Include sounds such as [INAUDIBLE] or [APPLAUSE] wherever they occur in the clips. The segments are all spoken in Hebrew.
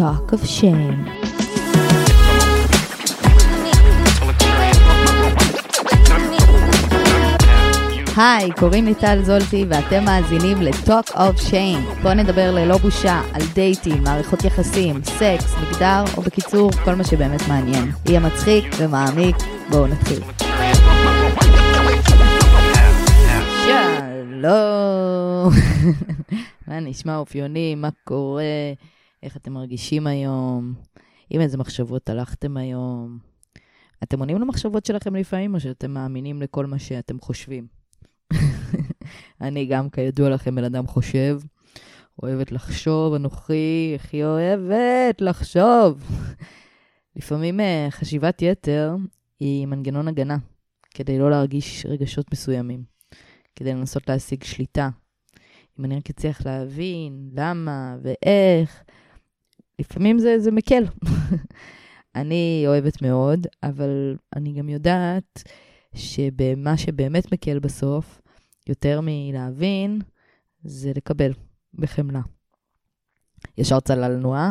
Talk of Shame. היי, קוראים לי טל זולטי ואתם מאזינים ל-Talk of Shame. בואו נדבר ללא בושה על דייטים, מערכות יחסים, סקס, מגדר, או בקיצור, כל מה שבאמת מעניין. יהיה מצחיק ומעמיק, בואו נתחיל. שלום. [LAUGHS] מה נשמע אופיוני? מה קורה? איך אתם מרגישים היום? עם איזה מחשבות הלכתם היום? אתם עונים למחשבות שלכם לפעמים, או שאתם מאמינים לכל מה שאתם חושבים? [LAUGHS] אני גם, כידוע לכם, בן אדם חושב. אוהבת לחשוב, אנוכי, איך היא אוהבת לחשוב. [LAUGHS] לפעמים אה, חשיבת יתר היא מנגנון הגנה, כדי לא להרגיש רגשות מסוימים, כדי לנסות להשיג שליטה. אם אני רק אצליח להבין למה ואיך, לפעמים זה, זה מקל. אני אוהבת מאוד, אבל אני גם יודעת שבמה שבאמת מקל בסוף, יותר מלהבין, זה לקבל בחמלה. ישר צללנו, אה?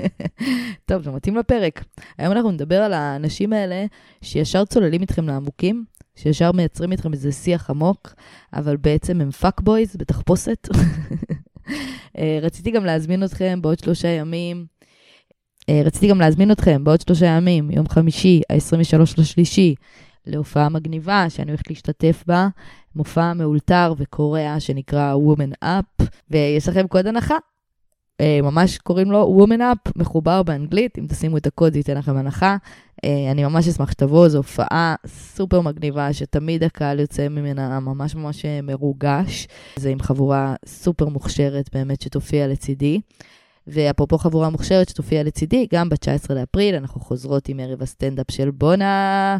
[LAUGHS] טוב, זה מתאים לפרק. היום אנחנו נדבר על האנשים האלה שישר צוללים איתכם לעמוקים, שישר מייצרים איתכם איזה שיח עמוק, אבל בעצם הם fuck boys בתחפושת. [LAUGHS] אה, רציתי גם להזמין אתכם בעוד שלושה ימים. אה, רציתי גם להזמין אתכם בעוד שלושה ימים, יום חמישי, ה-23 לשלישי, להופעה מגניבה שאני הולכת להשתתף בה, מופע מאולתר וקורע שנקרא Woman Up, ויש לכם קוד הנחה. אה, ממש קוראים לו Woman Up, מחובר באנגלית, אם תשימו את הקוד זה ייתן לכם הנחה. אה, אני ממש אשמח שתבואו, זו הופעה סופר מגניבה, שתמיד הקהל יוצא ממנה ממש ממש מרוגש. זה עם חבורה סופר מוכשרת באמת שתופיע לצידי. ואפרופו חבורה מוכשרת שתופיע לצידי, גם ב-19 לאפריל אנחנו חוזרות עם ערב הסטנדאפ של בונה.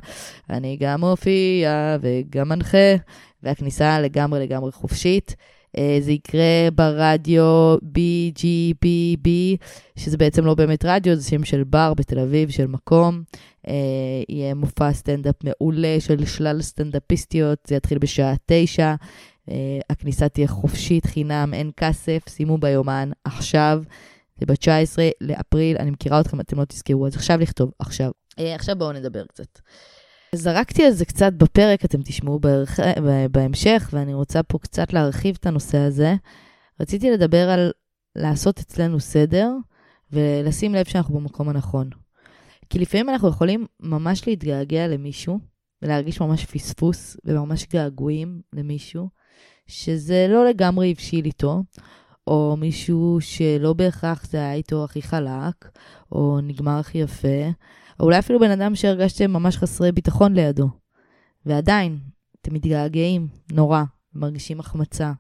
אני גם מופיע וגם מנחה, והכניסה לגמרי לגמרי חופשית. אה, זה יקרה ברדיו BGBB, שזה בעצם לא באמת רדיו, זה שם של בר בתל אביב, של מקום. אה, יהיה מופע סטנדאפ מעולה של שלל סטנדאפיסטיות, זה יתחיל בשעה תשע. Uh, הכניסה תהיה חופשית, חינם, אין כסף, שימו ביומן עכשיו. זה ב-19 לאפריל, אני מכירה אתכם, אתם לא תזכרו, אז עכשיו לכתוב, עכשיו. עכשיו בואו נדבר קצת. זרקתי על זה קצת בפרק, אתם תשמעו בערך, בהמשך, ואני רוצה פה קצת להרחיב את הנושא הזה. רציתי לדבר על לעשות אצלנו סדר, ולשים לב שאנחנו במקום הנכון. כי לפעמים אנחנו יכולים ממש להתגעגע למישהו, ולהרגיש ממש פספוס וממש געגועים למישהו, שזה לא לגמרי הבשיל איתו, או מישהו שלא בהכרח זה היה איתו הכי חלק, או נגמר הכי יפה, או אולי אפילו בן אדם שהרגשתם ממש חסרי ביטחון לידו. ועדיין, אתם מתגעגעים נורא, מרגישים החמצה.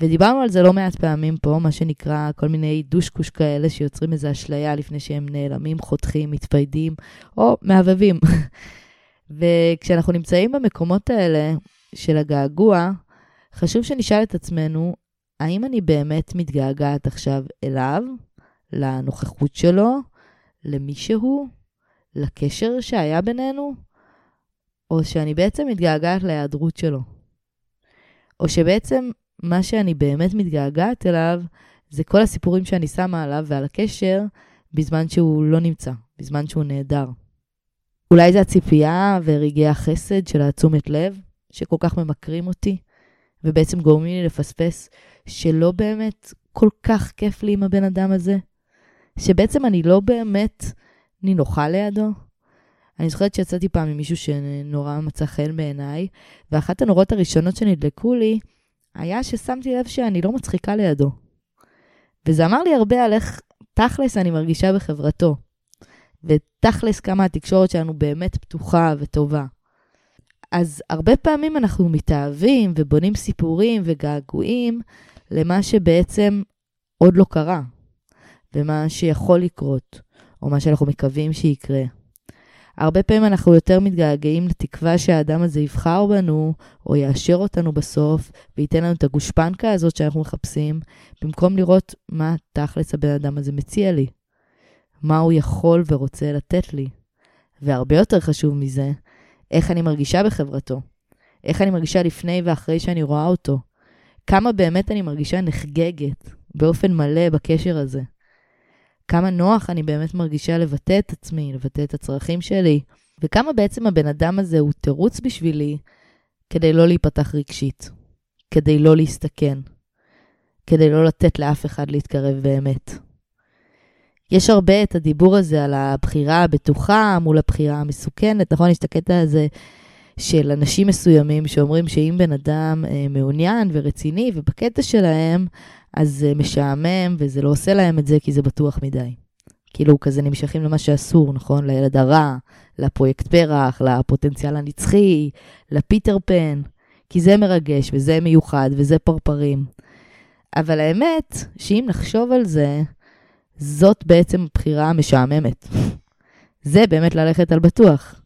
ודיברנו על זה לא מעט פעמים פה, מה שנקרא כל מיני דושקוש כאלה שיוצרים איזו אשליה לפני שהם נעלמים, חותכים, מתפיידים, או מהבהבים. [LAUGHS] וכשאנחנו נמצאים במקומות האלה של הגעגוע, חשוב שנשאל את עצמנו, האם אני באמת מתגעגעת עכשיו אליו, לנוכחות שלו, למישהו, לקשר שהיה בינינו, או שאני בעצם מתגעגעת להיעדרות שלו? או שבעצם מה שאני באמת מתגעגעת אליו זה כל הסיפורים שאני שמה עליו ועל הקשר בזמן שהוא לא נמצא, בזמן שהוא נעדר. אולי זה הציפייה ורגעי החסד של התשומת לב שכל כך ממכרים אותי, ובעצם גורמים לי לפספס שלא באמת כל כך כיף לי עם הבן אדם הזה, שבעצם אני לא באמת נינוחה לידו. אני זוכרת שיצאתי פעם עם מישהו שנורא מצא חן בעיניי, ואחת הנורות הראשונות שנדלקו לי היה ששמתי לב שאני לא מצחיקה לידו. וזה אמר לי הרבה על איך תכלס אני מרגישה בחברתו. ותכלס כמה התקשורת שלנו באמת פתוחה וטובה. אז הרבה פעמים אנחנו מתאהבים ובונים סיפורים וגעגועים למה שבעצם עוד לא קרה, ומה שיכול לקרות, או מה שאנחנו מקווים שיקרה. הרבה פעמים אנחנו יותר מתגעגעים לתקווה שהאדם הזה יבחר בנו, או יאשר אותנו בסוף, וייתן לנו את הגושפנקה הזאת שאנחנו מחפשים, במקום לראות מה תכלס הבן אדם הזה מציע לי. מה הוא יכול ורוצה לתת לי. והרבה יותר חשוב מזה, איך אני מרגישה בחברתו. איך אני מרגישה לפני ואחרי שאני רואה אותו. כמה באמת אני מרגישה נחגגת באופן מלא בקשר הזה. כמה נוח אני באמת מרגישה לבטא את עצמי, לבטא את הצרכים שלי, וכמה בעצם הבן אדם הזה הוא תירוץ בשבילי כדי לא להיפתח רגשית, כדי לא להסתכן, כדי לא לתת לאף אחד להתקרב באמת. יש הרבה את הדיבור הזה על הבחירה הבטוחה מול הבחירה המסוכנת, נכון? יש את הקטע הזה של אנשים מסוימים שאומרים שאם בן אדם אה, מעוניין ורציני ובקטע שלהם, אז זה משעמם וזה לא עושה להם את זה כי זה בטוח מדי. כאילו כזה נמשכים למה שאסור, נכון? לילד הרע, לפרויקט פרח, לפוטנציאל הנצחי, לפיטר פן, כי זה מרגש וזה מיוחד וזה פרפרים. אבל האמת, שאם נחשוב על זה, זאת בעצם בחירה משעממת. [LAUGHS] זה באמת ללכת על בטוח.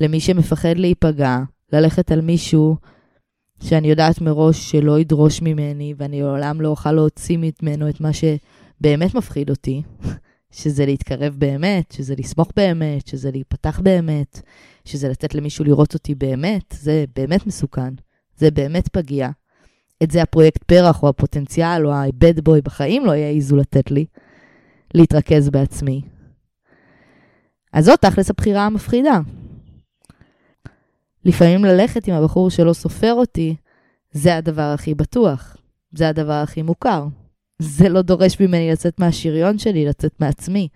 למי שמפחד להיפגע, ללכת על מישהו שאני יודעת מראש שלא ידרוש ממני, ואני לעולם לא אוכל להוציא ממנו את מה שבאמת מפחיד אותי, [LAUGHS] שזה להתקרב באמת, שזה לסמוך באמת, שזה להיפתח באמת, שזה לתת למישהו לראות אותי באמת, זה באמת מסוכן, זה באמת פגיע. את זה הפרויקט פרח או הפוטנציאל או ה-bad boy בחיים לא יעזו לתת לי, להתרכז בעצמי. אז זאת תכלס הבחירה המפחידה. לפעמים ללכת עם הבחור שלא סופר אותי, זה הדבר הכי בטוח, זה הדבר הכי מוכר. זה לא דורש ממני לצאת מהשריון שלי, לצאת מעצמי.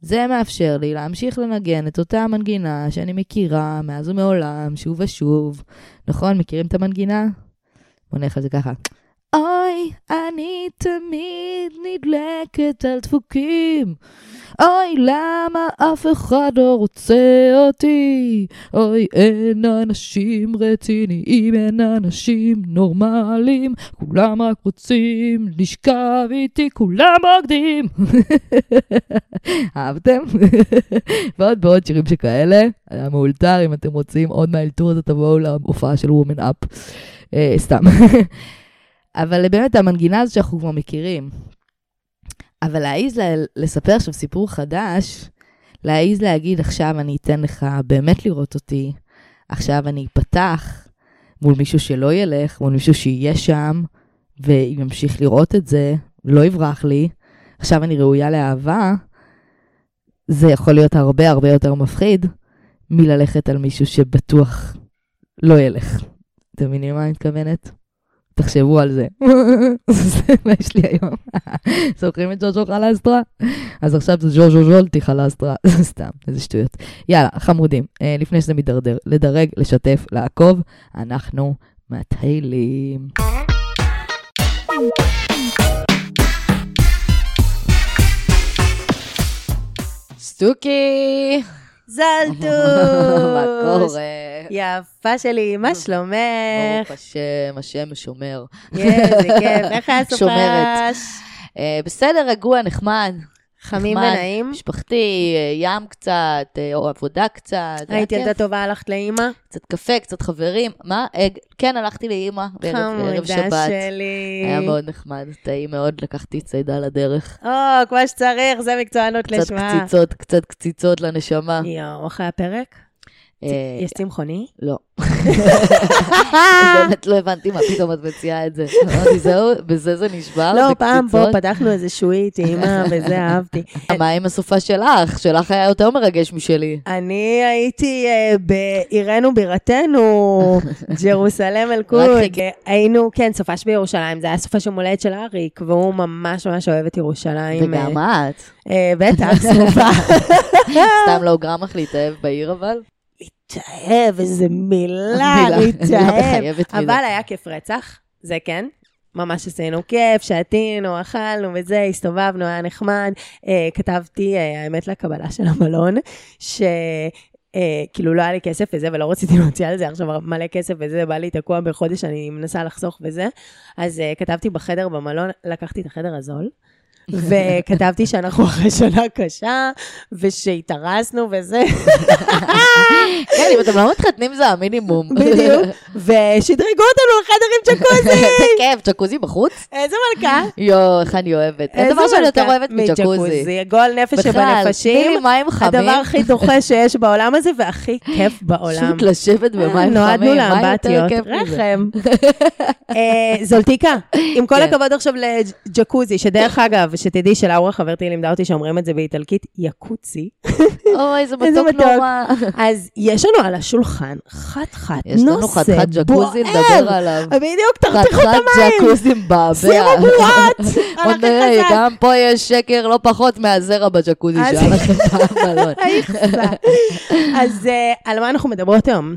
זה מאפשר לי להמשיך לנגן את אותה המנגינה שאני מכירה מאז ומעולם, שוב ושוב. נכון? מכירים את המנגינה? בוא נלך על זה ככה. אוי, אני תמיד נדלקת על דפוקים. אוי, למה אף אחד לא רוצה אותי? אוי, אין אנשים רציניים, אין אנשים נורמליים, כולם רק רוצים לשכב איתי, כולם רוקדים. [LAUGHS] אהבתם? [LAUGHS] ועוד ועוד שירים שכאלה, היה מאולתר, אם אתם רוצים עוד מהאלתור הזה תבואו להופעה של וומן אפ. אה, סתם. [LAUGHS] אבל באמת המנגינה הזו שאנחנו כבר מכירים. אבל להעיז לספר עכשיו סיפור חדש, להעיז להגיד עכשיו אני אתן לך באמת לראות אותי, עכשיו אני אפתח מול מישהו שלא ילך, מול מישהו שיהיה שם, וימשיך לראות את זה, לא יברח לי, עכשיו אני ראויה לאהבה, זה יכול להיות הרבה הרבה יותר מפחיד מללכת על מישהו שבטוח לא ילך. אתם מבינים מה אני מתכוונת? תחשבו על זה. זה מה יש לי היום. זוכרים את ז'וז'ו חלסטרה? אז עכשיו זה ז'וז'ו ז'ולטי חלסטרה. [LAUGHS] סתם, איזה שטויות. יאללה, חמודים, אה, לפני שזה מידרדר, לדרג, לשתף, לעקוב, אנחנו מתחילים. סטוקי! זלטוש! [LAUGHS] מה קורה? יפה שלי, מה שלומך? ברוך השם, השם שומר. איזה כיף, איך היה סופש? שומרת. אה, בסדר, רגוע, נחמד. חמים נחמד, ונעים? משפחתי, אה, ים קצת, אה, או עבודה קצת. היית. ילדה טובה, הלכת לאימא? קצת קפה, קצת חברים. מה? אה, כן, הלכתי לאימא בערב בערב חמודה שבת. שלי. היה מאוד נחמד, טעים מאוד, לקחתי צידה לדרך. או, כמו שצריך, זה מקצוענות קצת לשמה. קציצות, קצת קציצות לנשמה. יואו, אחרי הפרק? אה, יש צמחוני? לא. [LAUGHS] באמת לא הבנתי מה פתאום את מציעה את זה. אמרתי, זהו, בזה זה נשבר? לא, פעם פה? פתחנו איזה שועית, אימא, וזה אהבתי. [LAUGHS] מה עם הסופה שלך? שלך היה יותר מרגש משלי. אני הייתי אה, בעירנו בירתנו, [LAUGHS] ג'רוסלם אל-קוד. היינו, כן, סופש בירושלים, זה היה סופש יום הולדת של אריק, והוא ממש ממש אוהב את ירושלים. וגם אה, את. אה, בטח, סופה. סתם לא גרם לך להתאהב בעיר אבל? להתאהב, איזה מילה, להתאהב. מחייבת מילה. אבל היה כיף רצח, זה כן. ממש עשינו כיף, שתינו, אכלנו וזה, הסתובבנו, היה נחמד. אה, כתבתי, אה, האמת, לקבלה של המלון, ש... אה, כאילו לא היה לי כסף וזה, ולא רציתי להוציא על זה עכשיו מלא כסף וזה, בא לי תקוע בחודש, אני מנסה לחסוך וזה. אז אה, כתבתי בחדר במלון, לקחתי את החדר הזול. וכתבתי שאנחנו אחרי שנה קשה, ושהתארסנו וזה, כן, אם אתם לא מתחתנים זה המינימום. בדיוק, ושדרגו אותנו לחדר עם ג'קוזי. איזה כיף, ג'קוזי בחוץ? איזה מלכה. יואו, איך אני אוהבת. אין דבר שאני יותר אוהבת מג'קוזי. גועל נפש בכלל, תני שבנפשים. לי מים חמים. הדבר הכי דוחה שיש בעולם הזה, והכי כיף בעולם. פשוט לשבת במים חמים. נועדנו לאמבטיות. רחם. אה, זולטיקה, עם כל כן. הכבוד עכשיו לג'קוזי, שדרך אגב, ושתדעי שלאורה חברתי לימדה אותי שאומרים את זה באיטלקית, יקוצי. אוי, [LAUGHS] איזה מתוק. נורא. אז יש לנו על השולחן חתיכת יש לנו נושא חתיכת ג'קוזי לדבר בוער. עליו. בדיוק, תרתיחו את חתיכת המים. ג'קוזי מבעבע. שימו הכי עונה, חזק. גם פה יש שקר לא פחות מהזרע בג'קוזי שהיה לכם במלון. האיכסה. אז אה, על מה אנחנו מדברות היום?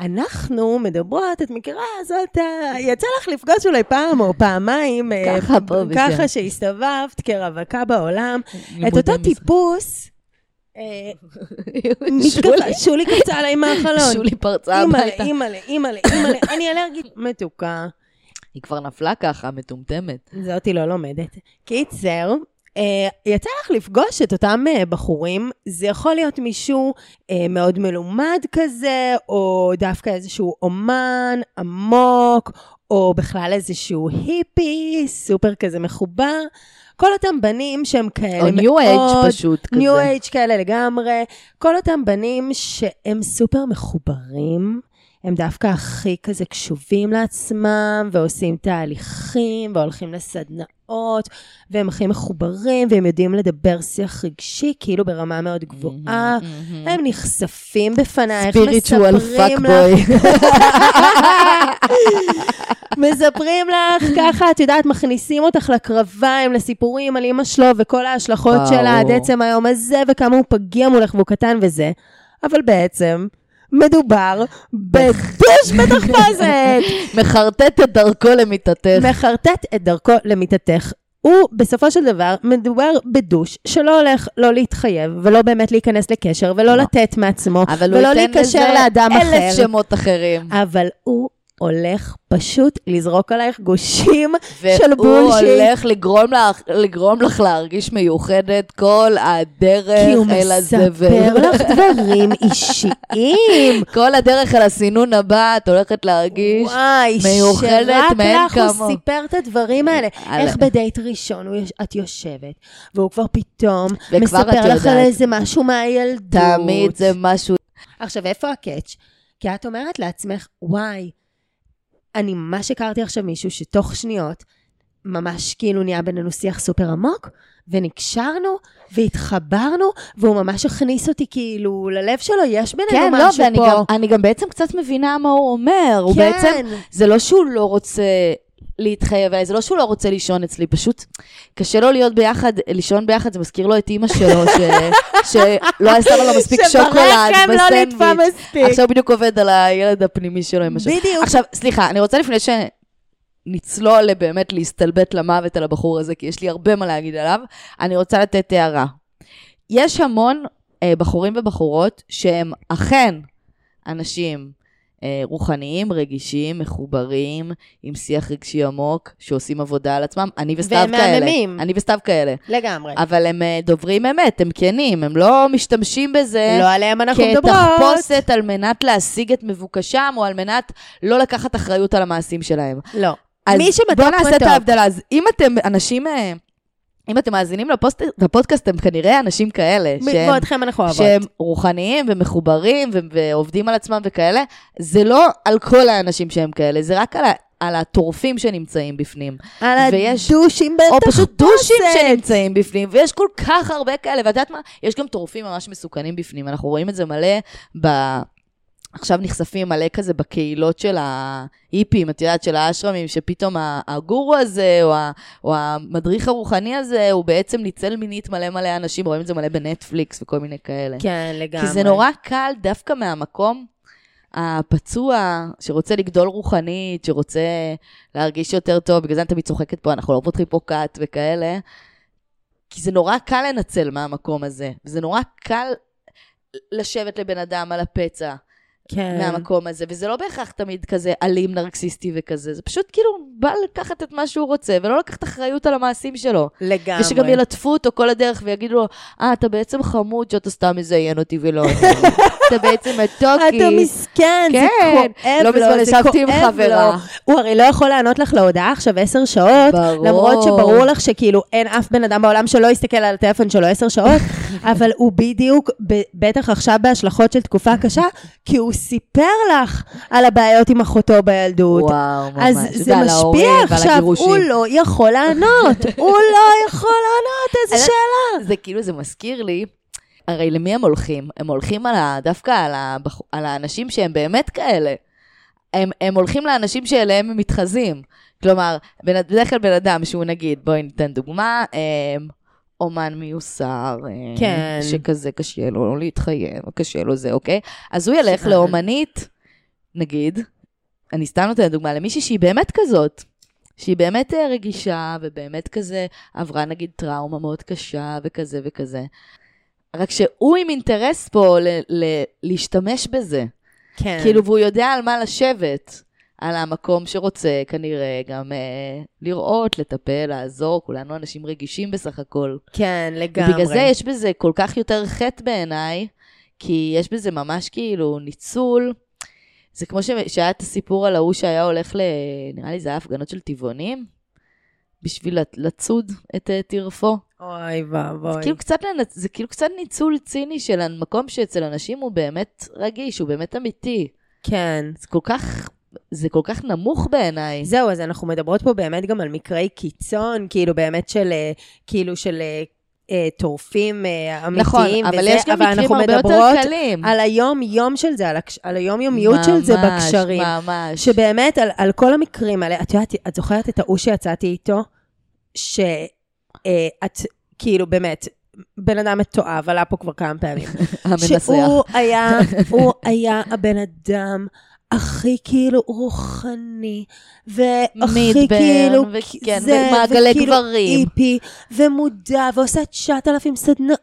אנחנו מדברות, את מכירה, זאת, ה- יצא לך לפגוש אולי פעם או פעמיים, אה, ככה פה ושם. ככה שהסתובבת כרווקה בעולם, את אותו. טיפוס, אה, [LAUGHS] שולי- קפצה עליי מהחלון. שולי פרצה אימא'לה, הביתה. אימא'לה, אימא'לה, אימא'לה, אני אלרגית מתוקה. היא כבר נפלה ככה, מטומטמת. זאתי לא לומדת. קיצר, יצא לך לפגוש את אותם אה, בחורים, זה יכול להיות מישהו אה, מאוד מלומד כזה, או דווקא איזשהו אומן עמוק, או בכלל איזשהו היפי, סופר כזה מחובר. כל אותם בנים שהם כאלה או ניו אייג' מאוד... פשוט כזה. ניו אייג' כאלה לגמרי. כל אותם בנים שהם סופר מחוברים, הם דווקא הכי כזה קשובים לעצמם, ועושים תהליכים, והולכים לסדנאות, והם הכי מחוברים, והם יודעים לדבר שיח רגשי, כאילו ברמה מאוד גבוהה. מהמם. הם נחשפים בפנייך, spiritual fuck מספרים לך, boy. [LAUGHS] מספרים לך ככה, את יודעת, מכניסים אותך לקרביים, לסיפורים על אימא שלו וכל ההשלכות. שלה עד עצם היום הזה, וכמה הוא פגיע מולך והוא קטן וזה. אבל בעצם, מדובר בדוש בתחפושת. [LAUGHS] מחרטט את דרכו למיטתך. מחרטט את דרכו למיטתך. הוא בסופו של דבר מדובר בדוש שלא הולך לא להתחייב ולא באמת להיכנס לקשר ולא לא. לתת מעצמו אבל הוא ולא ייתן לזה להיקשר לאדם אחר. אלף שמות אחרים. אבל הוא הולך פשוט לזרוק עלייך גושים של והוא בולשיט. הולך לגרום לך, לגרום לך להרגיש מיוחדת כל הדרך כי הוא אל הזבל. מספר לך [LAUGHS] דברים אישיים. כל הדרך אל הסינון הבא, את הולכת להרגיש וואי, מיוחדת שרק מאין לך הוא. סיפר את הדברים האלה. איך בדייט ראשון הוא את יושבת, והוא כבר פתאום מספר לך על. איזה משהו מהילדות. תמיד זה משהו... עכשיו, איפה הקאץ'? כי את אומרת לעצמך, וואי, אני ממש הכרתי עכשיו מישהו שתוך שניות, ממש כאילו נהיה בינינו שיח סופר עמוק, ונקשרנו, והתחברנו, והוא ממש הכניס אותי כאילו ללב שלו, יש בינינו כן, לא, משהו ואני פה. גם, אני גם בעצם קצת מבינה מה הוא אומר. הוא כן. בעצם, זה לא שהוא לא רוצה להתחייב אליי, זה לא שהוא לא רוצה לישון אצלי, פשוט קשה לו להיות ביחד, לישון ביחד, זה מזכיר לו את אימא שלו, ש, [LAUGHS] שלא שמה לו מספיק שוקולד לא בסנדוויץ'. מספיק. עכשיו בדיוק עובד על הילד הפנימי שלו עם השוקולד. בדיוק. עכשיו, סליחה, אני רוצה לפני שנצלול לבאמת להסתלבט למוות על הבחור הזה, כי יש לי הרבה מה להגיד עליו, אני רוצה לתת הערה. יש המון אה, בחורים ובחורות שהם אכן אנשים רוחניים, רגישים, מחוברים, עם שיח רגשי עמוק, שעושים עבודה על עצמם. אני וסתיו והם כאלה. מהממים. אני וסתיו כאלה. לגמרי. אבל הם אה, דוברים אמת, הם כנים, הם לא משתמשים בזה. לא עליהם אנחנו מדברות. כתחפושת על מנת להשיג את מבוקשם, או על מנת לא לקחת אחריות על המעשים שלהם. לא. אז מי שמתוק בואו נעשה את מתוק. ההבדלה. אז אם אתם אנשים, אה, אם אתם מאזינים לפוסט, לפודקאסט, הם כנראה אנשים כאלה. שהם- ואתכם אנחנו אוהבות. שהם רוחניים ומחוברים ו- ועובדים על עצמם וכאלה, זה לא על כל האנשים שהם כאלה, זה רק על, ה- על הטורפים שנמצאים בפנים. על ויש- הדושים או בתחפושת. פשוט דושים שנמצאים בפנים, ויש כל כך הרבה כאלה, ואת יודעת מה? יש גם טורפים ממש מסוכנים בפנים, אנחנו רואים את זה מלא ב... עכשיו נחשפים מלא כזה בקהילות של ההיפים, את יודעת, של האשרמים, שפתאום הגורו הזה, או, ה, או המדריך הרוחני הזה, הוא בעצם ניצל מינית מלא מלא אנשים, רואים את זה מלא בנטפליקס וכל מיני כאלה. כן, לגמרי. כי זה נורא קל דווקא מהמקום הפצוע, שרוצה לגדול רוחנית, שרוצה להרגיש יותר טוב, בגלל זה אני תמיד צוחקת פה, אנחנו לא פותחים פה קאט וכאלה, כי זה נורא קל לנצל מהמקום הזה, וזה נורא קל לשבת לבן אדם על הפצע כן. מהמקום הזה, וזה לא בהכרח תמיד כזה אלים נרקסיסטי וכזה, זה פשוט כאילו בא לקחת את מה שהוא רוצה, ולא לקחת אחריות על המעשים שלו. לגמרי. ושגם ילטפו אותו כל הדרך ויגידו לו, אה, אתה בעצם חמוד שאתה סתם מזיין אותי ולא [LAUGHS] אתה בעצם מתוקי. אתה מסכן, זה כן. כואב לא לו, מזמן זה ישבתי עם כואב חברה. לו. הוא הרי לא יכול לענות לך להודעה עכשיו עשר שעות, ברור. למרות שברור לך שכאילו אין אף בן אדם בעולם שלא יסתכל על הטלפון שלו עשר שעות, [LAUGHS] אבל הוא בדיוק, בטח עכשיו בהשלכות של תקופה קשה, כי הוא סיפר לך על הבעיות עם אחותו בילדות. וואו, ממש. אז זה משפיע עכשיו. הוא לא יכול לענות, הוא לא יכול לענות, [LAUGHS] איזה שאלה. זה כאילו, זה מזכיר לי, הרי למי הם הולכים? הם הולכים על ה, דווקא על, הבח, על האנשים שהם באמת כאלה. הם, הם הולכים לאנשים שאליהם הם מתחזים. כלומר, בדרך כלל בן אדם שהוא נגיד, בואי ניתן דוגמה, אה, אומן מיוסר, אה, כן. שכזה קשה לו להתחייב, קשה לו זה, אוקיי? אז הוא ילך כן. לאומנית, נגיד, אני סתם נותנת דוגמה, למישהי שהיא באמת כזאת. שהיא באמת אה, רגישה, ובאמת כזה עברה נגיד טראומה מאוד קשה, וכזה וכזה. רק שהוא עם אינטרס פה ל- ל- להשתמש בזה. כן. כאילו, והוא יודע על מה לשבת. על המקום שרוצה כנראה גם אה, לראות, לטפל, לעזור, כולנו אנשים רגישים בסך הכל. כן, לגמרי. בגלל זה יש בזה כל כך יותר חטא בעיניי, כי יש בזה ממש כאילו ניצול. זה כמו ש- שהיה את הסיפור על ההוא שהיה הולך ל... נראה לי זה היה הפגנות של טבעונים, בשביל לצוד את אה, טרפו. אוי ואבוי. זה כאילו, קצת, לנ- זה כאילו קצת ניצול ציני של המקום שאצל אנשים הוא באמת רגיש, הוא באמת אמיתי. כן. זה כל כך, זה כל כך נמוך בעיניי. זהו, אז אנחנו מדברות פה באמת גם על מקרי קיצון, כאילו באמת של, אה, כאילו של אה, אה, טורפים אמיתיים. נכון, אבל וזה, יש גם אבל מקרים הרבה יותר מדברות קלים. על היום-יום של זה, על, הקש... על היום-יומיות של זה בקשרים. ממש, ממש. שבאמת, על, על כל המקרים האלה, את יודעת, את זוכרת את ההוא שיצאתי איתו? שאת, כאילו, באמת, בן אדם מתועב, עלה פה כבר כמה פעמים. [LAUGHS] המנסח. שהוא היה, הוא היה הבן אדם הכי כאילו רוחני, והכי מידברן, כאילו, וכן, זה, ומעגלי וכאילו גברים. איפי, ומודע, ועושה 9,000 סדנאות,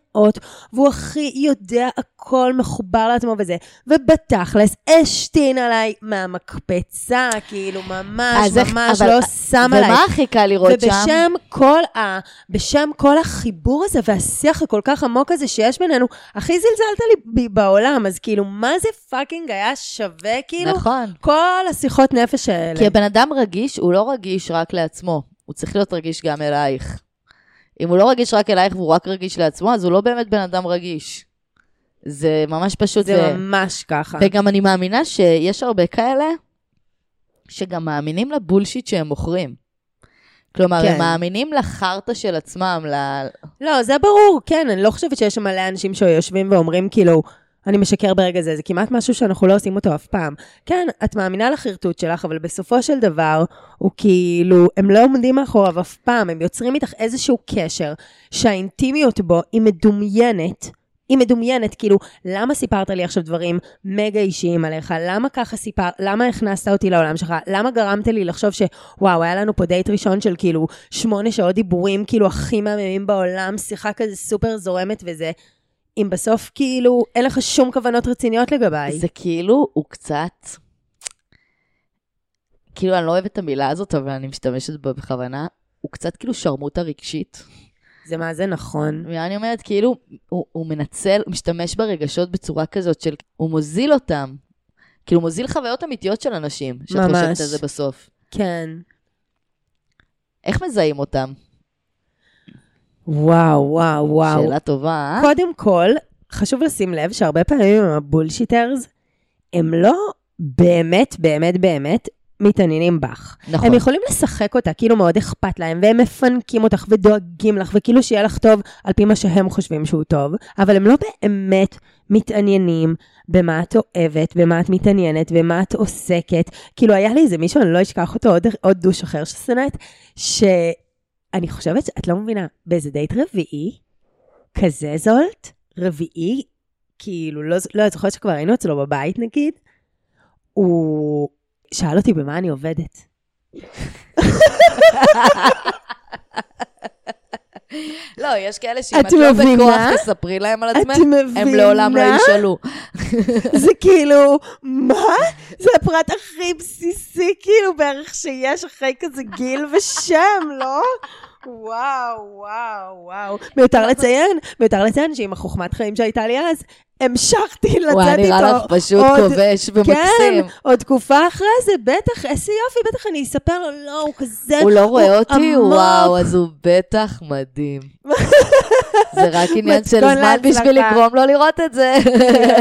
והוא הכי יודע הכל מחובר לעצמו וזה, ובתכלס השתין עליי מהמקפצה, כאילו ממש ממש אבל- לא שם עליי. ומה הכי קל לראות שם? ובשם כל, ה, בשם כל החיבור הזה והשיח הכל כך עמוק הזה שיש בינינו, הכי זלזלת לי בי בעולם, אז כאילו, מה זה fucking היה שווה, כאילו, נכון. כל השיחות נפש האלה. כי הבן אדם רגיש, הוא לא רגיש רק לעצמו, הוא צריך להיות רגיש גם אלייך. אם הוא לא רגיש רק אלייך והוא רק רגיש לעצמו, אז הוא לא באמת בן אדם רגיש. זה ממש פשוט. זה ו- ממש ככה. וגם אני מאמינה שיש הרבה כאלה שגם מאמינים ל bullshit שהם מוכרים. כלומר, כן. הם מאמינים לחרטא של עצמם, ל... לא, זה ברור, כן, אני לא חושבת שיש שם מלא אנשים שיושבים ואומרים, כאילו, אני משקר ברגע זה, זה כמעט משהו שאנחנו לא עושים אותו אף פעם. כן, את מאמינה לחרטוט שלך, אבל בסופו של דבר, הוא כאילו, הם לא עומדים מאחוריו אף פעם, הם יוצרים איתך איזשהו קשר, שהאינטימיות בו היא מדומיינת. היא מדומיינת, כאילו, למה סיפרת לי עכשיו דברים מגה אישיים עליך? למה ככה סיפר, למה הכנסת אותי לעולם שלך? למה גרמת לי לחשוב שוואו, היה לנו פה דייט ראשון של כאילו שמונה שעות דיבורים, כאילו הכי מהממים בעולם, שיחה כזה סופר זורמת וזה. אם בסוף כאילו אין לך שום כוונות רציניות לגביי. זה כאילו, הוא קצת... כאילו, אני לא אוהבת את המילה הזאת, אבל אני משתמשת בה בכוונה. הוא קצת כאילו שרמוטה רגשית. זה מה זה נכון. ואני אומרת, כאילו, הוא, הוא מנצל, הוא משתמש ברגשות בצורה כזאת של, הוא מוזיל אותם. כאילו, מוזיל חוויות אמיתיות של אנשים, שאת ממש. חושבת על זה בסוף. כן. איך מזהים אותם? וואו, וואו, וואו. שאלה טובה, אה? קודם כל, חשוב לשים לב שהרבה פעמים הבולשיטרס, הם לא באמת, באמת, באמת מתעניינים בך. נכון. הם יכולים לשחק אותה, כאילו מאוד אכפת להם, והם מפנקים אותך ודואגים לך, וכאילו שיהיה לך טוב על פי מה שהם חושבים שהוא טוב, אבל הם לא באמת מתעניינים במה את אוהבת, במה את מתעניינת, במה את עוסקת. כאילו, היה לי איזה מישהו, אני לא אשכח אותו, עוד, עוד דוש אחר ששנאת, שאני חושבת שאת לא מבינה, באיזה דייט רביעי, כזה זולט, רביעי, כאילו, לא, לא, את זוכרת שכבר היינו אצלו בבית נגיד, הוא שאל אותי במה אני עובדת. [LAUGHS] לא, יש כאלה שאם את לא? בכוח תספרי להם על עצמך? הם לעולם לא ישאלו. [LAUGHS] זה כאילו, מה? זה הפרט הכי בסיסי, כאילו, בערך שיש אחרי כזה גיל ושם, לא? וואו, וואו, וואו. מיותר לציין, מיותר לציין שעם החוכמת חיים שהייתה לי אז, המשכתי לצאת איתו. וואי, נראה לך פשוט עוד- כובש כן, ומקסים. עוד תקופה אחרי זה, בטח, איזה יופי, בטח אני אספר לו, לא, הוא כזה... הוא לא רואה אותי? עמוק. וואו, אז הוא בטח מדהים. זה רק [LAUGHS] עניין של זמן בשביל. לגרום לו לראות את זה.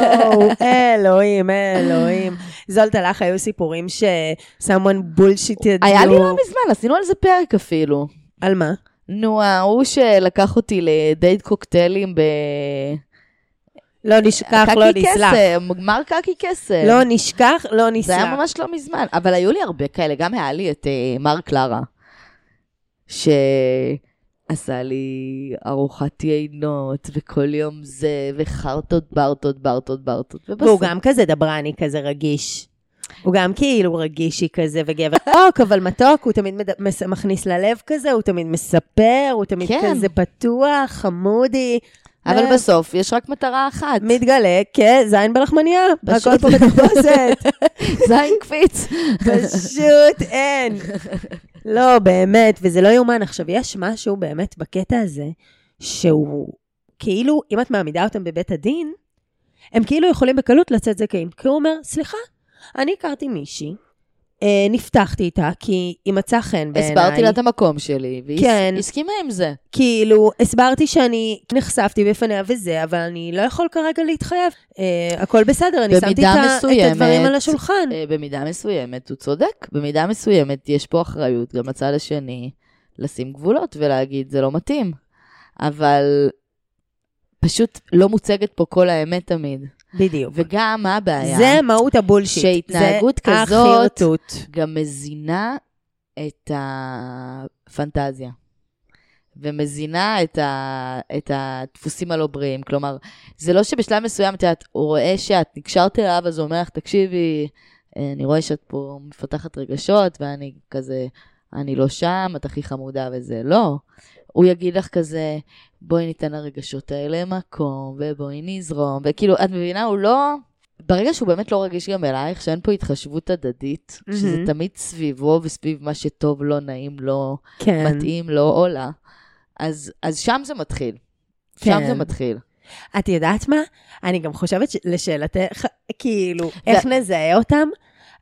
[LAUGHS] אלוהים, אלוהים. זולטה, לך היו סיפורים ש-someone bullshitted היה לי. לא מזמן, עשינו על זה פרק אפילו. על מה? נו, ההוא שלקח אותי לדייט קוקטיילים ב... לא נשכח, לא קקי נסלח. קסם, גמר קקי קסם. לא נשכח, לא זה נסלח. היה ממש לא מזמן, אבל היו לי הרבה כאלה, גם היה לי את uh, מר קלרה, שעשה לי ארוחת יינות, וכל יום זה, וחרטות, ברטות, ברטות, ברטות, ובסוף... והוא גם כזה דברני, כזה רגיש. הוא גם כאילו רגישי כזה וגבר [LAUGHS] מתוק, אבל מתוק, הוא תמיד מד... מס... מכניס ללב כזה, הוא תמיד מספר, הוא תמיד כן. כזה פתוח, חמודי. אבל ו- בסוף יש רק מטרה אחת, מתגלה כזין בלחמניה, פשוט. הכל פה בתחפושת. [LAUGHS] זין קפיץ. פשוט אין. לא, באמת, וזה לא יאומן. עכשיו, יש משהו באמת בקטע הזה, שהוא כאילו, אם את מעמידה אותם בבית הדין, הם כאילו יכולים בקלות לצאת זכאים. כי הוא אומר, סליחה, אני הכרתי מישהי, אה, נפתחתי איתה, כי היא מצאה חן בעיניי. הסברתי לה את המקום שלי, והיא כן. הסכימה עם זה. כאילו, הסברתי שאני נחשפתי בפניה וזה, אבל אני לא יכול כרגע להתחייב. אה, הכל בסדר, אני שמתי ה- את מסוימת, הדברים על השולחן. אה, במידה מסוימת הוא צודק, במידה מסוימת יש פה אחריות גם לצד השני לשים גבולות ולהגיד זה לא מתאים. אבל פשוט לא מוצגת פה כל האמת תמיד. בדיוק. וגם מה הבעיה? זה מהות הבולשיט. שהתנהגות זה כזאת- החרטוט. גם מזינה את הפנטזיה. ומזינה את, ה, את הדפוסים הלא בריאים. כלומר, זה לא שבשלב מסוים, את יודעת, הוא רואה שאת נקשרת אליו, אז הוא אומר לך, תקשיבי, אני רואה שאת פה מפתחת רגשות, ואני כזה, אני לא שם, את הכי חמודה וזה. לא. הוא יגיד לך כזה, בואי ניתן לרגשות האלה מקום, ובואי נזרום, וכאילו, את מבינה, הוא לא... ברגע שהוא באמת לא רגיש גם אלייך, שאין פה התחשבות הדדית, מהמם. שזה תמיד סביבו וסביב מה שטוב לו, נעים לו, כן. מתאים לו או לה, אז, אז שם זה מתחיל. שם כן. זה מתחיל. את יודעת מה? אני גם חושבת ש- לשאלתך, כאילו, איך נזהה אותם?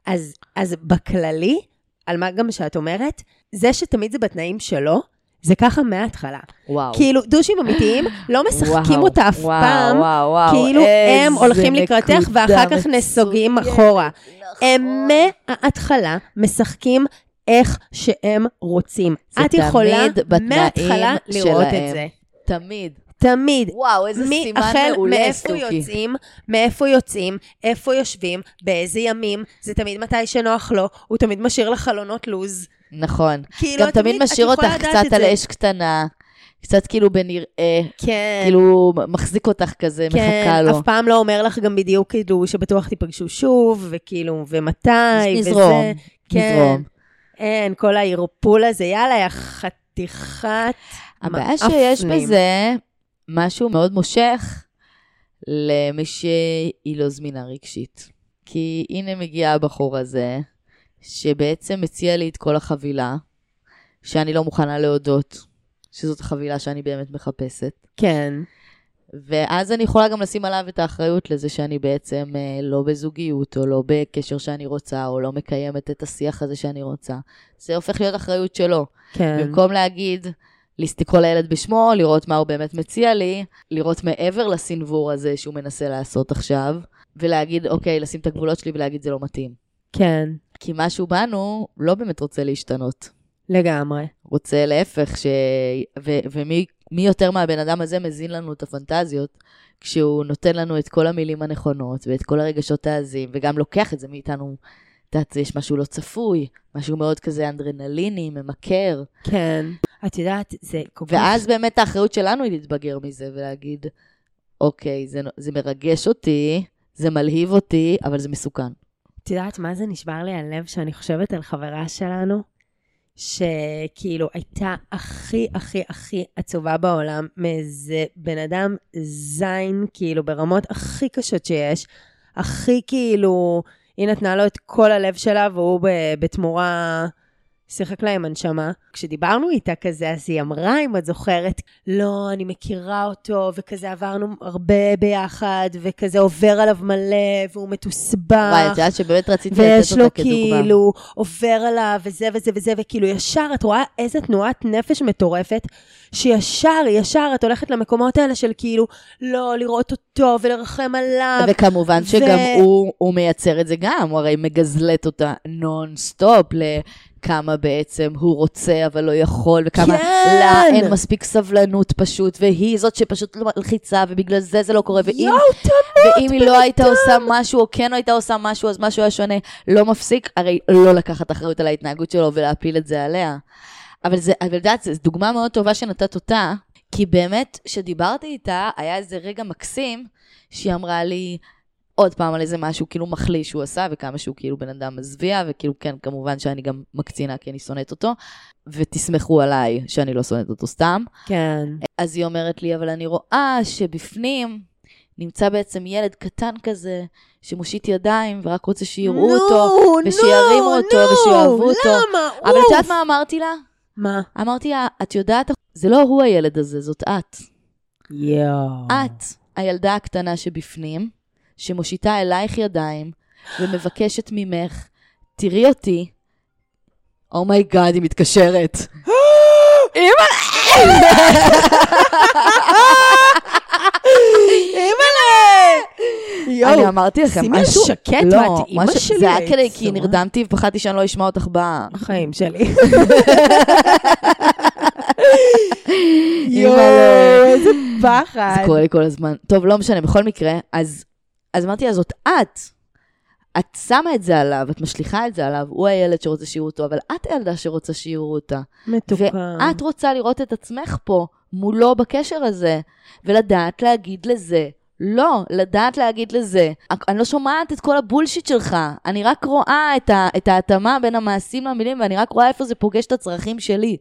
אז, אז בכללי, על מה גם שאת אומרת, זה שתמיד זה בתנאים שלו, זה ככה מההתחלה. וואו. כאילו, דושים אמיתיים לא משחקים וואו, אותה אף וואו, פעם, וואו, וואו, כאילו הם הולכים לקראתך ואחר כך נסוגים אחורה. נכון. הם מההתחלה משחקים איך שהם רוצים. את יכולה מההתחלה לראות את. זה. תמיד. תמיד. וואו, איזה סימן מעולה, מאיפה סוכי. יוצאים, מאיפה יוצאים, איפה יושבים, באיזה ימים, זה תמיד מתי שנוח לו, הוא תמיד משאיר לחלונות לוז. נכון. כאילו, גם את תמיד משאיר אותך קצת על. אש קטנה, קצת כאילו בנראה, כן. כאילו מחזיק אותך כזה, כן, מחכה לו. אף פעם לא אומר לך גם בדיוק, כאילו, שבטוח תיפגשו שוב, וכאילו, ומתי, וזה. נזרום, כן. נזרום. אין, כל הערפול הזה, יאללה, יא חתיכת הבעיה שיש. בזה משהו מאוד מושך למי שהיא לא זמינה רגשית. כי הנה מגיע הבחור הזה, שבעצם מציע לי את כל החבילה, שאני לא מוכנה להודות שזאת החבילה שאני באמת מחפשת. כן. ואז אני יכולה גם לשים עליו את האחריות לזה שאני בעצם אה, לא בזוגיות, או לא בקשר שאני רוצה, או לא מקיימת את השיח הזה שאני רוצה. זה הופך להיות אחריות שלו. כן. במקום להגיד, לקרוא לילד בשמו, לראות מה הוא באמת מציע לי, לראות מעבר לסנוור הזה שהוא מנסה לעשות עכשיו, ולהגיד, אוקיי, לשים את הגבולות שלי ולהגיד, זה לא מתאים. כן, כי משהו בנו לא באמת רוצה להשתנות. לגמרי. רוצה להפך, ש... ו... ומי מי יותר מהבן אדם הזה מזין לנו את הפנטזיות, כשהוא נותן לנו את כל המילים הנכונות ואת כל הרגשות העזים, וגם לוקח את זה מאיתנו. את יודעת, יש משהו לא צפוי, משהו מאוד כזה אנדרנליני, ממכר. כן. את יודעת, זה כל כך... ואז באמת האחריות שלנו היא להתבגר מזה ולהגיד, אוקיי, זה, זה מרגש אותי, זה מלהיב אותי, אבל זה מסוכן. את יודעת מה זה נשבר לי הלב שאני חושבת על חברה שלנו, שכאילו הייתה הכי הכי הכי עצובה בעולם מאיזה בן אדם זין, כאילו ברמות הכי קשות שיש, הכי כאילו, היא נתנה לו את כל הלב שלה והוא בתמורה שיחק לה עם הנשמה. כשדיברנו איתה כזה, אז היא אמרה, אם את זוכרת, לא, אני מכירה אותו, וכזה עברנו הרבה ביחד, וכזה עובר עליו מלא, והוא מתוסבך. וואי, את יודעת שבאמת רציתי לתת ויש לו אותה כדוגמה. כאילו, עובר עליו, וזה וזה וזה, וכאילו ישר, את רואה איזה תנועת נפש מטורפת, שישר, ישר, את הולכת למקומות האלה של כאילו, לא, לראות אותו ולרחם עליו. וכמובן ו- שגם הוא, הוא מייצר את זה גם, הוא הרי מגזלט אותה נונסטופ לכמה בעצם הוא רוצה אבל לא יכול, וכמה כן. לה אין מספיק סבלנות פשוט, והיא זאת שפשוט לא מלחיצה, ובגלל זה זה לא קורה, ואם, יואו, תמות, ואם היא לא הייתה עושה משהו, או כן הייתה עושה משהו, אז משהו היה שונה, לא מפסיק, הרי לא לקחת אחריות על ההתנהגות שלו ולהפיל את זה עליה. אבל זה, אבל יודעת, זו דוגמה מאוד טובה שנתת אותה, כי באמת, כשדיברתי איתה, היה איזה רגע מקסים, שהיא אמרה לי, עוד פעם על איזה משהו כאילו מחליש שהוא עשה, וכמה שהוא כאילו בן אדם מזוויע, וכאילו כן, כמובן שאני גם מקצינה כי אני שונאת אותו, ותסמכו עליי שאני לא שונאת אותו סתם. כן. אז היא אומרת לי, אבל אני רואה שבפנים נמצא בעצם ילד קטן כזה, שמושיט ידיים ורק רוצה שיראו אותו, ושירימו אותו, ושיאהבו אותו. למה? אבל את. יודעת מה אמרתי לה? מה? אמרתי לה, את יודעת, זה לא הוא הילד הזה, זאת את. יואו. את הילדה הקטנה שבפנים, שמושיטה אלייך ידיים, ומבקשת ממך, תראי אותי. Oh my God, היא מתקשרת. אימא'לה! אני יואו, אמרתי לכם, משהו- שקט, לא, מה, את אימא שלי, זה היה כדי, כי. נרדמתי ופחדתי שאני לא אשמע אותך באה. החיים שלי. [LAUGHS] אימא'לה. יואו, איזה פחד. זה קורה לי כל הזמן. טוב, לא משנה, בכל מקרה, אז, אז אמרתי לה, זאת את. את שמה את זה עליו, את משליכה את זה עליו, הוא הילד שרוצה שיראו אותו, אבל את הילדה שרוצה שיראו אותה. מתוקה. ואת רוצה לראות את עצמך פה, מולו בקשר הזה, ולדעת להגיד לזה. לא, לדעת להגיד לזה. אני לא שומעת את כל הבולשיט שלך, אני רק רואה את, ה, את ההתאמה בין המעשים למילים, ואני רק רואה איפה זה פוגש את הצרכים שלי.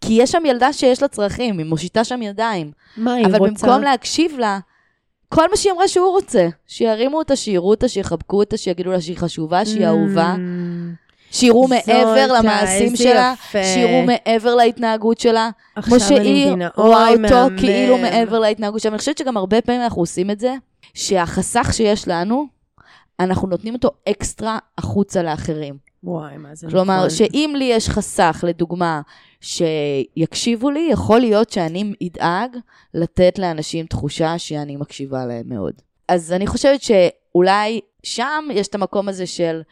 כי יש שם ילדה שיש לה צרכים, היא מושיטה שם ידיים. מה היא אבל רוצה? במקום להקשיב לה, כל מה שהיא אמרה שהוא רוצה, שירימו אותה, שיראו אותה, שיחבקו אותה, שיגידו לה שהיא חשובה, שהיא אהובה, שיראו Mm. מעבר למעשים שלה. שיראו מעבר להתנהגות שלה, כמו שהיא. רואה אותו. כאילו מעבר להתנהגות שלה. אני חושבת שגם הרבה פעמים אנחנו עושים את זה, שהחסך שיש לנו, אנחנו נותנים אותו אקסטרה החוצה לאחרים. וואי, מה זה כלומר, נכון. שאם לי יש חסך, לדוגמה, שיקשיבו לי, יכול להיות שאני אדאג לתת לאנשים תחושה שאני מקשיבה להם מאוד. אז אני חושבת שאולי שם יש את המקום הזה של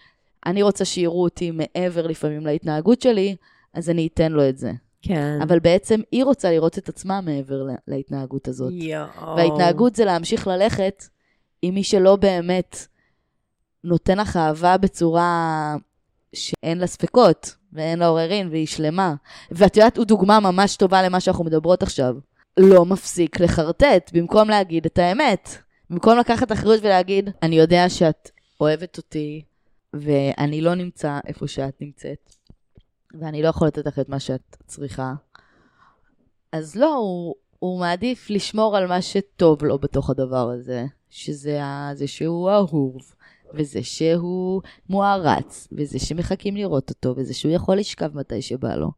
אני רוצה שיראו אותי מעבר לפעמים להתנהגות שלי, אז אני אתן לו את זה. כן. אבל בעצם היא רוצה לראות את עצמה מעבר לה- להתנהגות הזאת. יואו. וההתנהגות זה להמשיך ללכת עם מי שלא באמת נותן לך אהבה בצורה שאין לה ספקות ואין לה עוררין והיא שלמה. ואת יודעת, הוא דוגמה ממש טובה למה שאנחנו מדברות עכשיו. לא מפסיק לחרטט, במקום להגיד את האמת. במקום לקחת אחריות ולהגיד, אני יודע שאת אוהבת אותי, ואני לא נמצא איפה שאת נמצאת, ואני לא יכול לתת לך את מה שאת צריכה. אז לא, הוא, הוא מעדיף לשמור על מה שטוב לו בתוך הדבר הזה, שזה ה- זה שהוא אהוב, וזה שהוא מוערץ, וזה שמחכים לראות אותו, וזה שהוא יכול לשכב מתי שבא לו.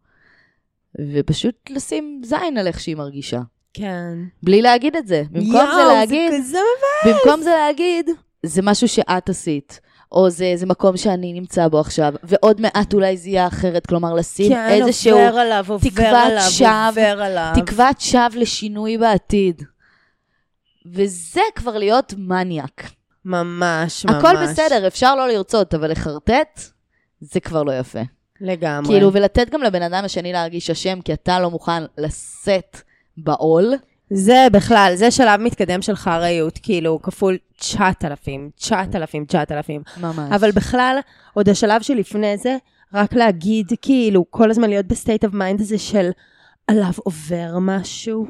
ופשוט לשים זין על איך שהיא מרגישה. כן. בלי להגיד את זה. במקום יואו, זה להגיד, זה כזה מבאס. במקום זה להגיד, זה משהו שאת עשית. או זה, זה מקום שאני נמצא בו עכשיו, ועוד מעט אולי זה יהיה אחרת, כלומר לשים כן, איזשהו עובר עליו, עובר תקוות עליו, שווא, עובר עליו. תקוות שווא לשינוי בעתיד. וזה כבר להיות מניאק. ממש, ממש. הכל בסדר, אפשר לא לרצות, אבל לחרטט, זה כבר לא יפה. לגמרי. כאילו, ולתת גם לבן אדם השני להרגיש אשם, כי אתה לא מוכן לשאת בעול. זה בכלל, זה שלב מתקדם של חראיות, כאילו, כפול 9,000, 9,000, 9,000. ממש. אבל בכלל, עוד השלב שלפני זה, רק להגיד, כאילו, כל הזמן להיות ב state of mind הזה של עליו עובר משהו,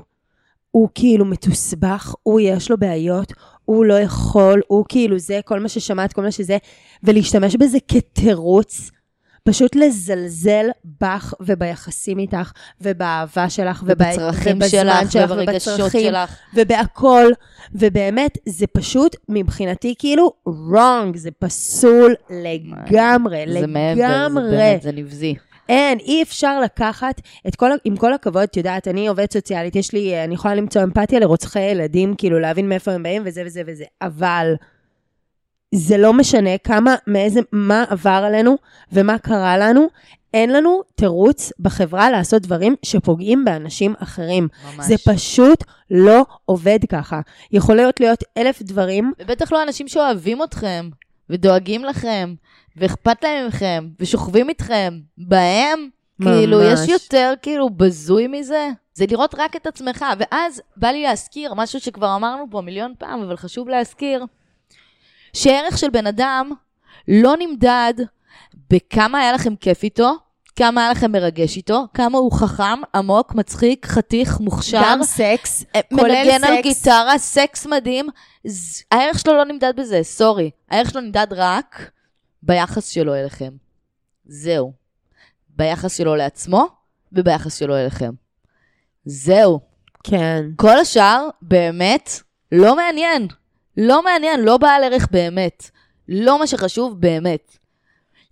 הוא כאילו מתוסבך, הוא יש לו בעיות, הוא לא יכול, הוא כאילו זה, כל מה ששמעת, כל מה שזה, ולהשתמש בזה כתירוץ. פשוט לזלזל בך וביחסים איתך, ובאהבה שלך, וב- ובצרכים ובזמן שלך, וברגשות שלך. ובהכל, ובאמת, זה פשוט מבחינתי כאילו wrong, זה פסול לגמרי, זה מעבר, זה לגמרי. באמת, זה נבזי. אין, אי אפשר לקחת את כל, עם כל הכבוד, את יודעת, אני עובדת סוציאלית, יש לי, אני יכולה למצוא אמפתיה לרוצחי ילדים, כאילו להבין מאיפה הם באים וזה וזה וזה, אבל זה לא משנה כמה, מאיזה, מה עבר עלינו ומה קרה לנו, אין לנו תירוץ בחברה לעשות דברים שפוגעים באנשים אחרים. ממש. זה פשוט לא עובד ככה. יכול להיות להיות אלף דברים, ובטח לא אנשים שאוהבים אתכם, ודואגים לכם, ואכפת להם מכם, ושוכבים איתכם, בהם. כאילו, ממש. יש יותר כאילו בזוי מזה? זה לראות רק את עצמך, ואז בא לי להזכיר משהו שכבר אמרנו פה מיליון פעם, אבל חשוב להזכיר, שערך של בן אדם לא נמדד בכמה היה לכם כיף איתו, כמה היה לכם מרגש איתו, כמה הוא חכם, עמוק, מצחיק, חתיך, מוכשר. גם סקס, אה, כולל מנגן על סקס. גיטרה, סקס מדהים. הערך שלו לא נמדד בזה, סורי. הערך שלו נמדד רק ביחס שלו אליכם. זהו. ביחס שלו לעצמו וביחס שלו אליכם. זהו. כן. כל השאר באמת לא מעניין. לא מעניין, לא בעל ערך באמת. לא מה שחשוב באמת.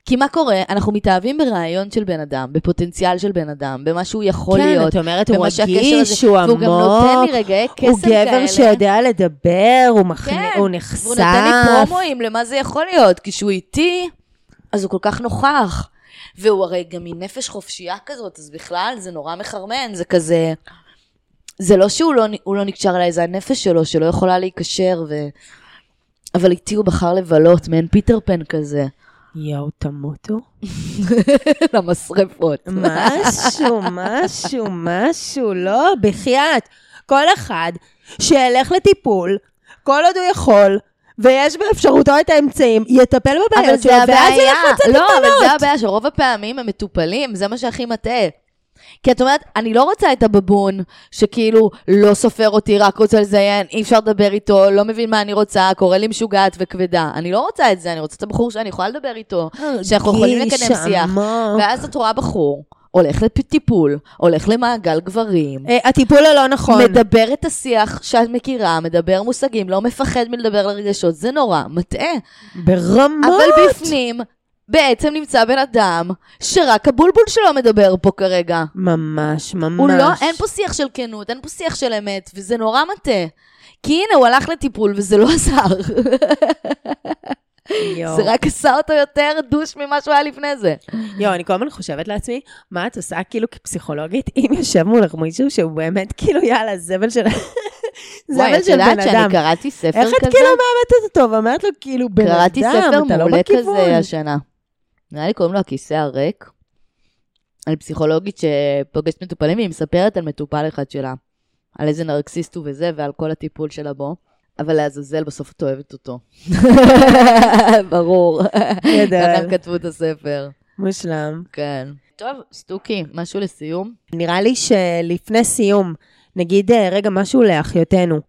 כי מה קורה? אנחנו מתאהבים ברעיון של בן אדם, בפוטנציאל של בן אדם, במה שהוא יכול כן, להיות. את אומרת, הוא רגיש, הוא והוא גם נותן עמוק, לי רגעי קסם הוא כאלה. גבר שיודע לדבר, הוא מכניס, כן, הוא נחשף. והוא נותן לי פרומואים למה זה יכול להיות. כשהוא איתי, אז הוא כל כך נוכח. והוא הרי גם מין נפש חופשייה כזאת, אז בכלל זה נורא מחרמן, זה כזה... זה לא שהוא לא, הוא לא נקשר אליי, זה הנפש שלו שלא יכולה להיקשר, ו... אבל איתי הוא בחר לבלות, מעין פיטר פן כזה. יואו, תמותו. [LAUGHS] למשרפות. משהו, [LAUGHS] משהו, משהו, לא, בחייאת. כל אחד שילך לטיפול, כל עוד הוא יכול, ויש באפשרותו את האמצעים, יטפל בבעיות שלו, ואז. ילך לצאת לא, אבל. זה הבעיה, שרוב הפעמים הם מטופלים, זה מה שהכי מטעה. כי את אומרת, אני לא רוצה את הבבון, שכאילו לא סופר אותי, רק רוצה לזיין, אי אפשר לדבר איתו, לא מבין מה אני רוצה, קורא לי משוגעת וכבדה. אני לא רוצה את זה, אני רוצה את הבחור שאני יכולה לדבר איתו, שאנחנו יכולים לקדם שיח. ואז את רואה בחור, הולך לטיפול, הולך למעגל גברים, אה, הטיפול הלא נכון. מדבר את השיח שאת מכירה, מדבר מושגים, לא מפחד מלדבר לרגשות, זה נורא מטעה. ברמות. אבל בפנים בעצם נמצא בן אדם שרק הבולבול שלו מדבר פה כרגע. ממש, ממש. הוא לא, אין פה שיח של כנות, אין פה שיח של אמת, וזה נורא מטעה. כי הנה, הוא הלך לטיפול וזה לא עזר. יואו. זה רק עשה אותו יותר דוש ממה שהוא היה לפני זה. יואו, אני כל הזמן חושבת לעצמי, מה את עושה כאילו כפסיכולוגית, [LAUGHS] אם יושב מולך מישהו שהוא באמת כאילו, יאללה, זבל של... [LAUGHS] וואי, זבל את של בן יודעת שאני אדם. קראתי ספר איך את כזה? כאילו מאבדת אותו, ואומרת לו, כאילו, בן אדם, קראתי ספר אתה לא מעולה בכיוון. כזה השנה. נראה לי קוראים לו הכיסא הריק. על פסיכולוגית שפוגשת מטופלים, היא מספרת על מטופל אחד שלה. על איזה נרקסיסט הוא וזה, ועל כל הטיפול שלה בו. אבל לעזאזל, בסוף את אוהבת אותו. [LAUGHS] ברור. גדול. ככה הם כתבו את הספר. מושלם. כן. טוב, סטוקי, משהו לסיום? נראה לי שלפני סיום, נגיד אה, רגע משהו לאחיותינו,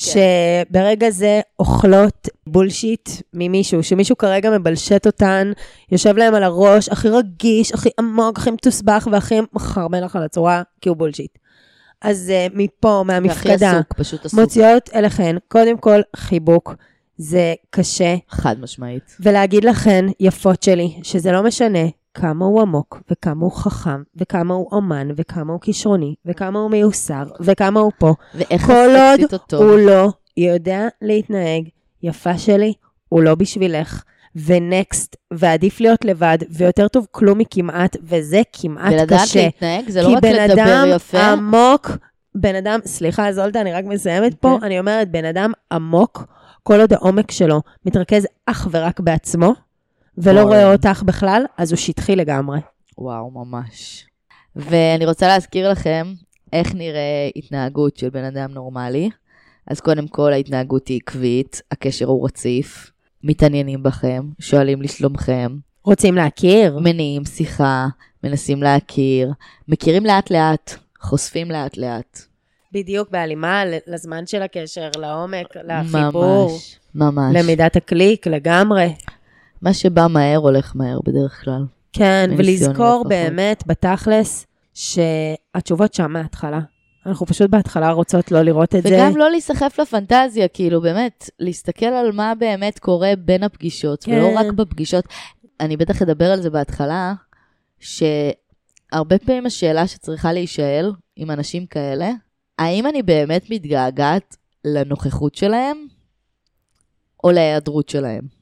שברגע זה אוכלות בולשיט ממישהו, שמישהו כרגע מבלשט אותן, יושב להם על הראש, הכי רגיש, הכי עמוק, הכי מתוסבך והכי מחרבן לך על הצורה, כי הוא בולשיט. אז uh, מפה, מהמפקדה, עסוק, פשוט עסוק. מוציאות אליכן, קודם כל חיבוק, זה קשה, חד משמעית. ולהגיד לכן, יפות שלי, שזה לא משנה כמה הוא עמוק, וכמה הוא חכם, וכמה הוא אומן, וכמה הוא כישרוני, וכמה הוא מיוסר, וכמה הוא פה. ואיך כל עוד אותו. הוא לא יודע להתנהג, יפה שלי, הוא לא בשבילך. ונקסט, ועדיף להיות לבד, ויותר טוב כלום מכמעט, וזה כמעט ולדעת קשה. להתנהג זה לא כי רק בן לדבר אדם יפה, עמוק, בן אדם, סליחה זולטה, אני רק מסיימת פה, כן. אני אומרת, בן אדם עמוק, כל עוד העומק שלו מתרכז אך ורק בעצמו, ולא. רואה אותך בכלל, אז הוא שטחי לגמרי. וואו, ממש. ואני רוצה להזכיר לכם איך נראה התנהגות של בן אדם נורמלי. אז קודם כל, ההתנהגות היא עקבית, הקשר הוא רציף, מתעניינים בכם, שואלים לשלומכם, רוצים להכיר? מניעים שיחה, מנסים להכיר, מכירים לאט-לאט, חושפים לאט-לאט. בדיוק בהלימה לזמן של הקשר, לעומק, לחיבור, ממש, ממש. למידת הקליק, לגמרי. מה שבא מהר הולך מהר בדרך כלל. כן, ולזכור לפחות. באמת, בתכלס, שהתשובות שם מההתחלה. אנחנו פשוט בהתחלה רוצות לא לראות את זה. וגם לא להיסחף לפנטזיה, כאילו באמת, להסתכל על מה באמת קורה בין הפגישות, כן. ולא רק בפגישות. אני בטח אדבר על זה בהתחלה, הרבה פעמים השאלה שצריכה להישאל עם אנשים כאלה, האם אני באמת מתגעגעת לנוכחות שלהם, או להיעדרות שלהם?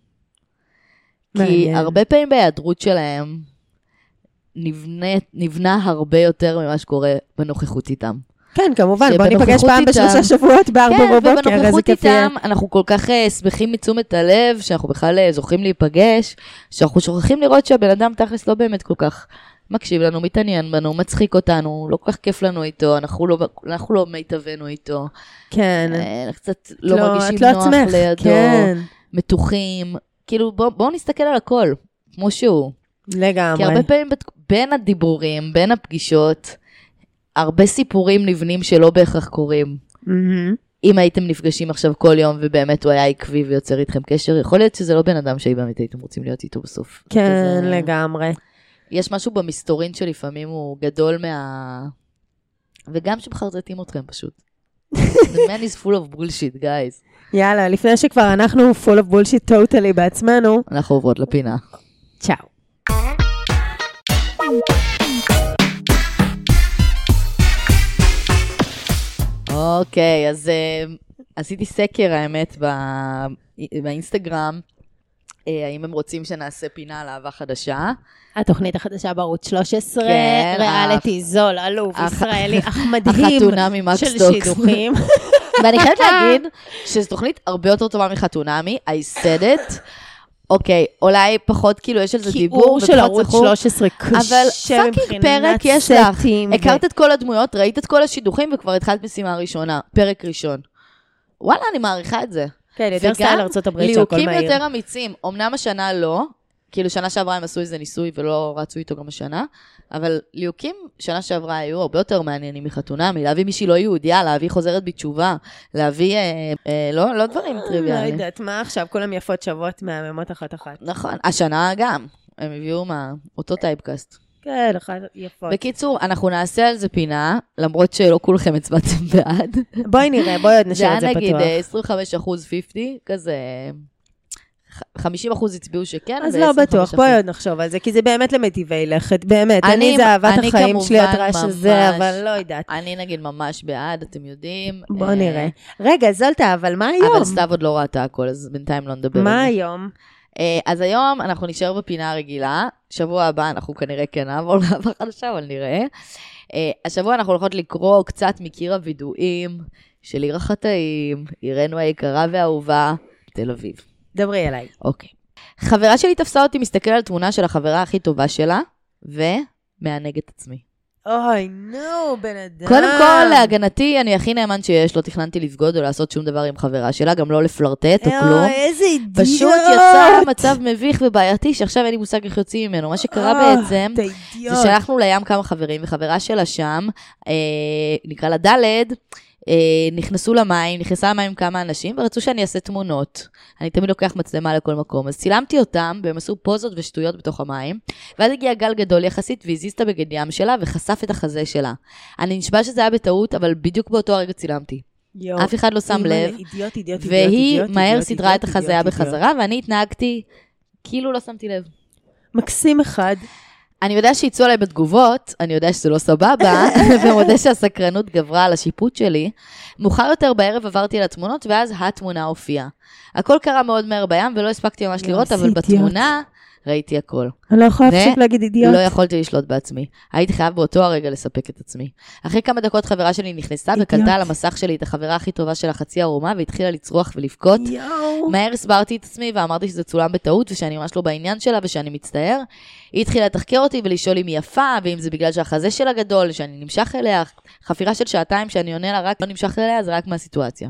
כי. הרבה פעמים בהיעדרות שלהם נבנה, נבנה הרבה יותר ממה שקורה בנוכחות איתם. כן, כמובן, בוא ניפגש פעם איתם- בשלושה שבועות בארבע כן, בבוקר, איזה ובנוכחות כיף יהיה. איתם אנחנו כל כך אה, שמחים מתשומת הלב, שאנחנו בכלל אה, זוכים להיפגש, שאנחנו שוכחים לראות שהבן אדם תכלס לא באמת כל כך מקשיב לנו, מתעניין בנו, מצחיק אותנו, לא כל כך כיף לנו איתו, אנחנו לא, אנחנו לא מיטבנו איתו, כן. אה, קצת לא, מרגישים את לא נוח עצמך, לידו, כן, מתוחים, כאילו בואו בוא נסתכל על הכל, כמו שהוא. כי לגמרי. הרבה פעמים בת- בין הדיבורים, בין הפגישות, הרבה סיפורים נבנים שלא בהכרח קורים. מהמם. אם הייתם נפגשים עכשיו כל יום ובאמת הוא היה עקבי ויוצר איתכם קשר, יכול להיות שזה לא בן אדם שבאמת הייתם רוצים להיות איתו בסוף. כן, כזה- לגמרי. יש משהו במסתורין שלפעמים הוא גדול מה... וגם שמחרטטים אתכם פשוט. The man is full of bullshit, guys. יאללה, לפני שכבר אנחנו full of bullshit totally בעצמנו, אנחנו עוברות לפינה. צ'או. אוקיי, אז uh, עשיתי סקר, האמת, ב- באינסטגרם, האם הם רוצים שנעשה פינה על אהבה חדשה. התוכנית החדשה בערוץ 13, כן, ריאליטי זול, עלוב, הח- ישראלי, אך [LAUGHS] מדהים, החתונה של מקס סטוק. שידוכים. [LAUGHS] ואני חייבת להגיד שזו תוכנית הרבה יותר טובה מחתונמי, I said it. אוקיי, אולי פחות כאילו יש על זה דיבור, כיעור של ערוץ זכור, 13 אבל קשה fucking מבחינת פרק יש לך. ו- הכרת את כל הדמויות, ראית את כל השידוכים וכבר התחלת משימה ראשונה, פרק ראשון. וואלה, אני מעריכה את זה. כן, יותר וגם סטייל הברית שהכל ליהוקים מהיר. יותר אמיצים. אמנם השנה לא, כאילו שנה שעברה הם עשו איזה ניסוי ולא רצו איתו גם השנה, אבל ליהוקים שנה שעברה היו הרבה יותר מעניינים מחתונה, מלהביא מישהי לא יהודייה, להביא חוזרת בתשובה, להביא, אה, אה, לא, לא דברים לא טריוויאליים. יודעת, מה עכשיו, כולם יפות שוות מהממות אחת-אחת. נכון, השנה גם, הם הביאו מה, אותו typecast. כן, אחת יפות. בקיצור, אנחנו נעשה על זה פינה, למרות שלא כולכם הצבעתם בעד. בואי נראה, בואי עוד זה נשאיר היה את זה נגיד פתוח. אה, 25 אחוז 50, כזה... ח- 50 אחוז הצביעו שכן, אז לא 25 בטוח, בואי. עוד נחשוב על זה, כי זה באמת למיטיבי לכת, באמת. אני- אני זה אהבת אני החיים שלי, הטרש הזה, ממש- אבל לא יודעת. אני נגיד ממש בעד, אתם יודעים. בוא אה, נראה. רגע, זולטה, אבל מה היום? אבל סתיו עוד לא ראתה הכל, אז בינתיים לא נדבר מה זה. היום? אה, אז היום אנחנו נשאר בפינה הרגילה, שבוע הבא אנחנו כנראה כן נעבור לעבר חדשה, אבל נראה. אה, השבוע אנחנו הולכות לקרוא קצת מקיר הווידואים של עיר החטאים, עירנו היקרה והאהובה, תל אביב. דברי אליי. אוקיי. חברה שלי תפסה אותי מסתכל על תמונה של החברה הכי טובה שלה, ומענג את עצמי. אוי, נו, בן אדם. קודם כל, להגנתי, אני הכי נאמן שיש, לא תכננתי לבגוד או לעשות שום דבר עם חברה שלה, גם לא לפלרטט או כלום. אוי, איזה אידיוט. פשוט יצא מצב מביך ובעייתי, שעכשיו אין לי מושג איך יוצאים ממנו. מה שקרה אה, בעצם, זה. שהלכנו לים כמה חברים, וחברה שלה שם, אה, נקרא לה ד', נכנסו למים, נכנסה למים כמה אנשים, ורצו שאני אעשה תמונות. אני תמיד לוקח מצלמה לכל מקום. אז צילמתי אותם, והם עשו פוזות ושטויות בתוך המים, ואז הגיע גל גדול יחסית, והזיז את הבגד ים שלה, וחשף את החזה שלה. אני נשבע שזה היה בטעות, אבל בדיוק באותו הרגע צילמתי. יואו. אף אחד לא שם לב, אידיוט, אידיוט, אידיוט, והיא אידיוט, מהר אידיוט, סידרה את אידיוט, אידיוט, אידיוט. בחזרה, ואני התנהגתי כאילו לא שמתי לב. מקסים אחד. אני יודע שיצאו עליי בתגובות, אני יודע שזה לא סבבה, [LAUGHS] ומודה שהסקרנות גברה על השיפוט שלי. מאוחר יותר בערב עברתי על התמונות, ואז התמונה הופיעה. הכל קרה מאוד מהר בים, ולא הספקתי ממש יואו, לראות, אבל. בתמונה ראיתי הכל. אני לא יכולה ו- להפסיק להגיד אידיוט. לא יכולתי לשלוט בעצמי. הייתי חייב באותו הרגע לספק את עצמי. אחרי כמה דקות חברה שלי נכנסה אידיוט. וקלטה על המסך שלי את החברה הכי טובה של החצי ערומה, והתחילה לצרוח ולבכות. יואו. מהר הסברתי את עצמי ואמרתי שזה צולם בטעות ושאני ממש לא בעניין שלה ושאני מצטער. היא התחילה לתחקר אותי ולשאול אם היא יפה, ואם זה בגלל שהחזה שלה גדול, שאני נמשך אליה. חפירה של שעתיים שאני עונה לה רק לא נמשך אליה, זה רק מהסיטואציה.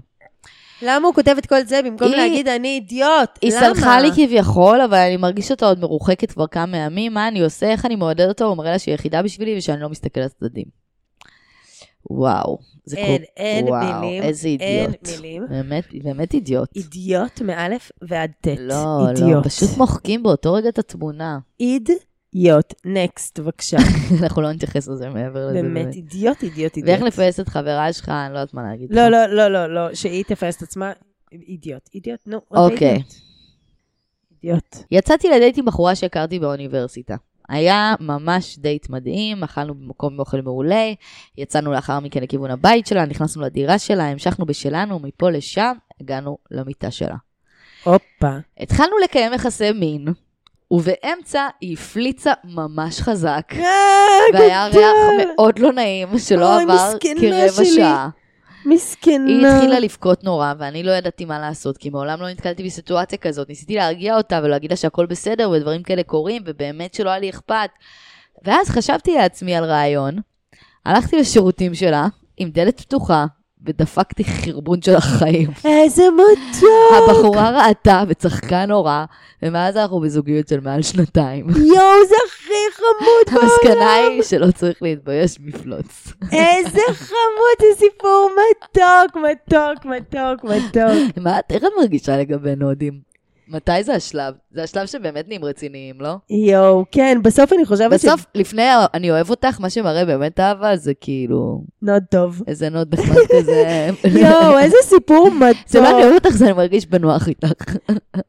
למה הוא כותב את כל זה במקום היא- להגיד אני אידיוט? היא למה? סלחה לי כביכול, אבל אני מרגיש אותה עוד מרוחקת כבר כמה ימים, מה אני עושה, איך אני מעודד אותו, הוא מראה לה שהיא יחידה בשבילי ושאני לא מסתכל על הצדדים. וואו, זה אין, כל... אין וואו, מילים. איזה אין אידיוט. מילים. באמת, באמת אידיוט. אידיוט מאלף ועד ט'. לא, לא, אידיוט. פשוט מוחקים באותו רגע את התמונה. אידיוט. נקסט, בבקשה. [LAUGHS] אנחנו לא נתייחס לזה מעבר לזה. באמת, אידיוט, אידיוט, אידיוט. ואיך לפייס את חברה שלך, אני לא יודעת מה להגיד לך. לא, לא, לא, לא, לא, שהיא תפס את עצמה. אידיוט. אידיוט, נו. אוקיי. אידיוט. אידיוט. יצאתי לדייט עם בחורה שהכרתי באוניברסיטה. היה ממש דייט מדהים, אכלנו במקום עם אוכל מעולה, יצאנו לאחר מכן לכיוון הבית שלה, נכנסנו לדירה שלה, המשכנו בשלנו, מפה לשם, הגענו למיטה שלה. הופה. התחלנו לקיים יחסי מין, ובאמצע היא הפליצה ממש חזק, אה, והיה. ריח מאוד לא נעים, שלא עבר כרבע. שעה. מסכנה. היא התחילה לבכות נורא, ואני לא ידעתי מה לעשות, כי מעולם לא נתקלתי בסיטואציה כזאת. ניסיתי להרגיע אותה ולהגיד לה שהכל בסדר ודברים כאלה קורים, ובאמת שלא היה לי אכפת. ואז חשבתי לעצמי על רעיון, הלכתי לשירותים שלה, עם דלת פתוחה, ודפקתי חרבון של החיים. [LAUGHS] איזה מתוק. הבחורה ראתה וצחקה נורא, ומאז אנחנו בזוגיות של מעל שנתיים. [LAUGHS] יואו, זה הכי חמוד המסקנה היא שלא צריך להתבייש מפלוץ. [LAUGHS] איזה חמוד, זה סיפור מתוק, מתוק, מתוק, מתוק. מה איך את מרגישה לגבי נודים? מתי זה השלב? זה השלב שבאמת נהיים רציניים, לא? יואו, כן, בסוף אני חושבת ש... בסוף, לפני אני אוהב אותך, מה שמראה באמת אהבה זה כאילו, מאוד טוב. איזה נוד נחמד כזה. [LAUGHS] יואו, איזה סיפור זה לא אני מתוק. אוהב אותך, זה אני מרגיש בנוח איתך.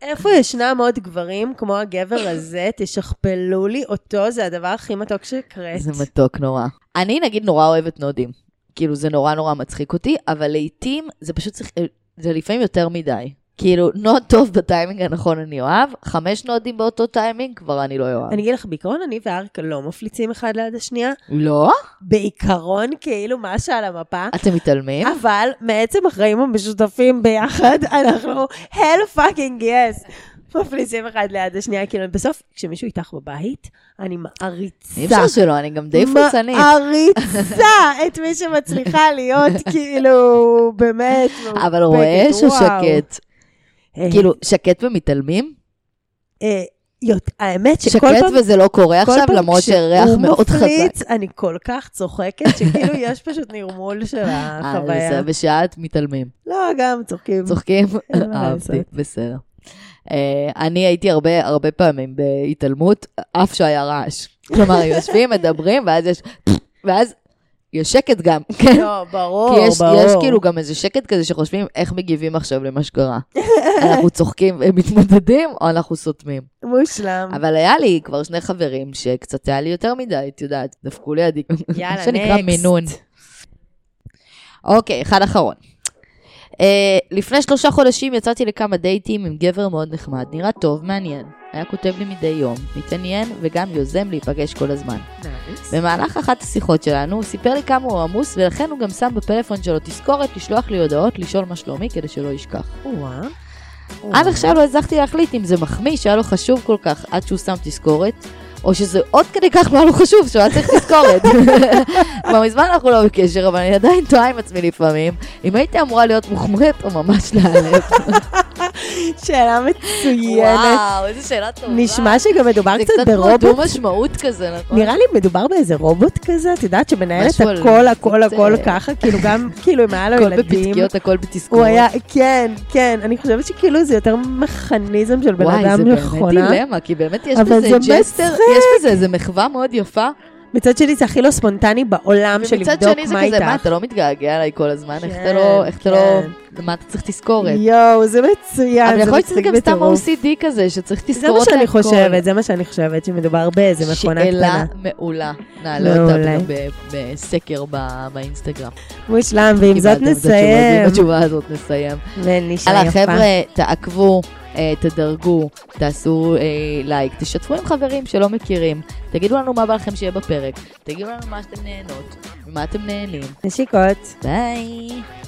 איפה ישנם עוד גברים כמו הגבר הזה, תשכפלו לי אותו, זה הדבר הכי מתוק שקראת. זה מתוק נורא. אני נגיד נורא אוהבת נודים. כאילו, זה נורא נורא מצחיק אותי, אבל לעיתים זה פשוט צריך, זה לפעמים יותר מדי. כאילו, נוד טוב בטיימינג הנכון אני אוהב, חמש נודים באותו טיימינג כבר אני לא אוהב. אני אגיד לך, בעיקרון אני וארק לא מפליצים אחד ליד השנייה. לא? בעיקרון, כאילו, מה שעל המפה. אתם מתעלמים? אבל מעצם החיים המשותפים ביחד, אנחנו hell fucking yes. מפליצים אחד ליד השנייה, כאילו בסוף, כשמישהו איתך בבית, אני מעריצה. אי אפשר שלא, אני גם די פוצנית. מעריצה [LAUGHS] את מי שמצליחה להיות, כאילו, באמת, אבל או וואו. שקט? אה, כאילו, שקט ומתעלמים? אה, האמת שכל שקט פעם... וזה לא קורה עכשיו, למרות שריח כשהוא מאוד חזק. מפליץ, אני כל כך צוחקת, שכאילו [LAUGHS] יש פשוט נרמול של אה, החוויה. בסדר, בשעת מתעלמים. לא, גם צוחקים. צוחקים? אהבתי. בסדר. אה, אני הייתי הרבה הרבה פעמים בהתעלמות, אף שהיה רעש. כלומר, [LAUGHS] יושבים, מדברים, ואז יש... ואז יש שקט גם, כן? לא, ברור, כי יש, ברור. יש כאילו גם איזה שקט כזה שחושבים איך מגיבים עכשיו למה שקרה. [LAUGHS] אנחנו צוחקים ומתמודדים, או אנחנו סותמים. מושלם. אבל היה לי כבר שני חברים שקצת היה לי יותר מדי, את יודעת, דפקו לידי. יאללה, [LAUGHS] מה שנקרא. מינון. אוקיי, אחד אחרון. Uh, לפני שלושה חודשים יצאתי לכמה דייטים עם גבר מאוד נחמד, נראה טוב, מעניין. היה כותב לי מדי יום, מתעניין וגם יוזם להיפגש כל הזמן. במהלך אחת השיחות שלנו הוא סיפר לי כמה הוא עמוס ולכן הוא גם שם בפלאפון שלו תזכורת לשלוח לי הודעות לשאול מה שלומי כדי שלא ישכח. וואה. עד עכשיו לא הצלחתי להחליט אם זה מחמיא שהיה לו חשוב כל כך עד שהוא שם תזכורת, או שזה עוד כדי כך לא היה לו חשוב שהוא היה צריך תזכורת. [LAUGHS] כבר מזמן אנחנו לא בקשר, אבל אני עדיין טועה עם עצמי לפעמים, אם הייתי אמורה להיות מוחמרת או ממש להיעלב. [LAUGHS] שאלה מצוינת. וואו, איזה שאלה טובה. נשמע שגם מדובר זה קצת קצת כמו ברובוט. דו-משמעות כזה, נכון? נראה לי מדובר באיזה רובוט כזה, את יודעת, שמנהל את הכל, הכל, קצת, הכל ככה, כאילו גם, [LAUGHS] כאילו אם היה לו הכל ילדים. בפתקיות, הכל בתזכורת. הוא היה, כן, כן, אני חושבת שכאילו זה יותר מכניזם של בן וואי, אדם זה באמת. דילמה, כי באמת יש בזה זה gesture. יש בזה איזה מחווה מאוד יפה. מצד שני זה הכי לא ספונטני בעולם של ומצד לבדוק שני זה מה כזה, מה, איתך. אתה לא מתגעגע אליי כל הזמן? איך אתה כן, לא, איך אתה לא, כן. מה אתה צריך תזכורת? יואו, זה מצוין, אבל יכול להיות שזה גם סתם. OCD כזה, שצריך זה מה תזכורות שאני להכל. חושבת, זה מה שאני חושבת, שמדובר באיזה מכונה שאלה קטנה. מעולה. נעלה אותה בסקר באינסטגרם. מושלם, ועם זאת נסיים. ועם התשובה הזאת נסיים. יאללה, יפה. חבר'ה, תעקבו, תדרגו, תעשו אה, לייק, תשתפו עם חברים שלא מכירים, תגידו לנו מה בא לכם שיהיה בפרק, תגידו לנו מה אתם נהנות, ומה אתם נהנים. נשיקות. ביי.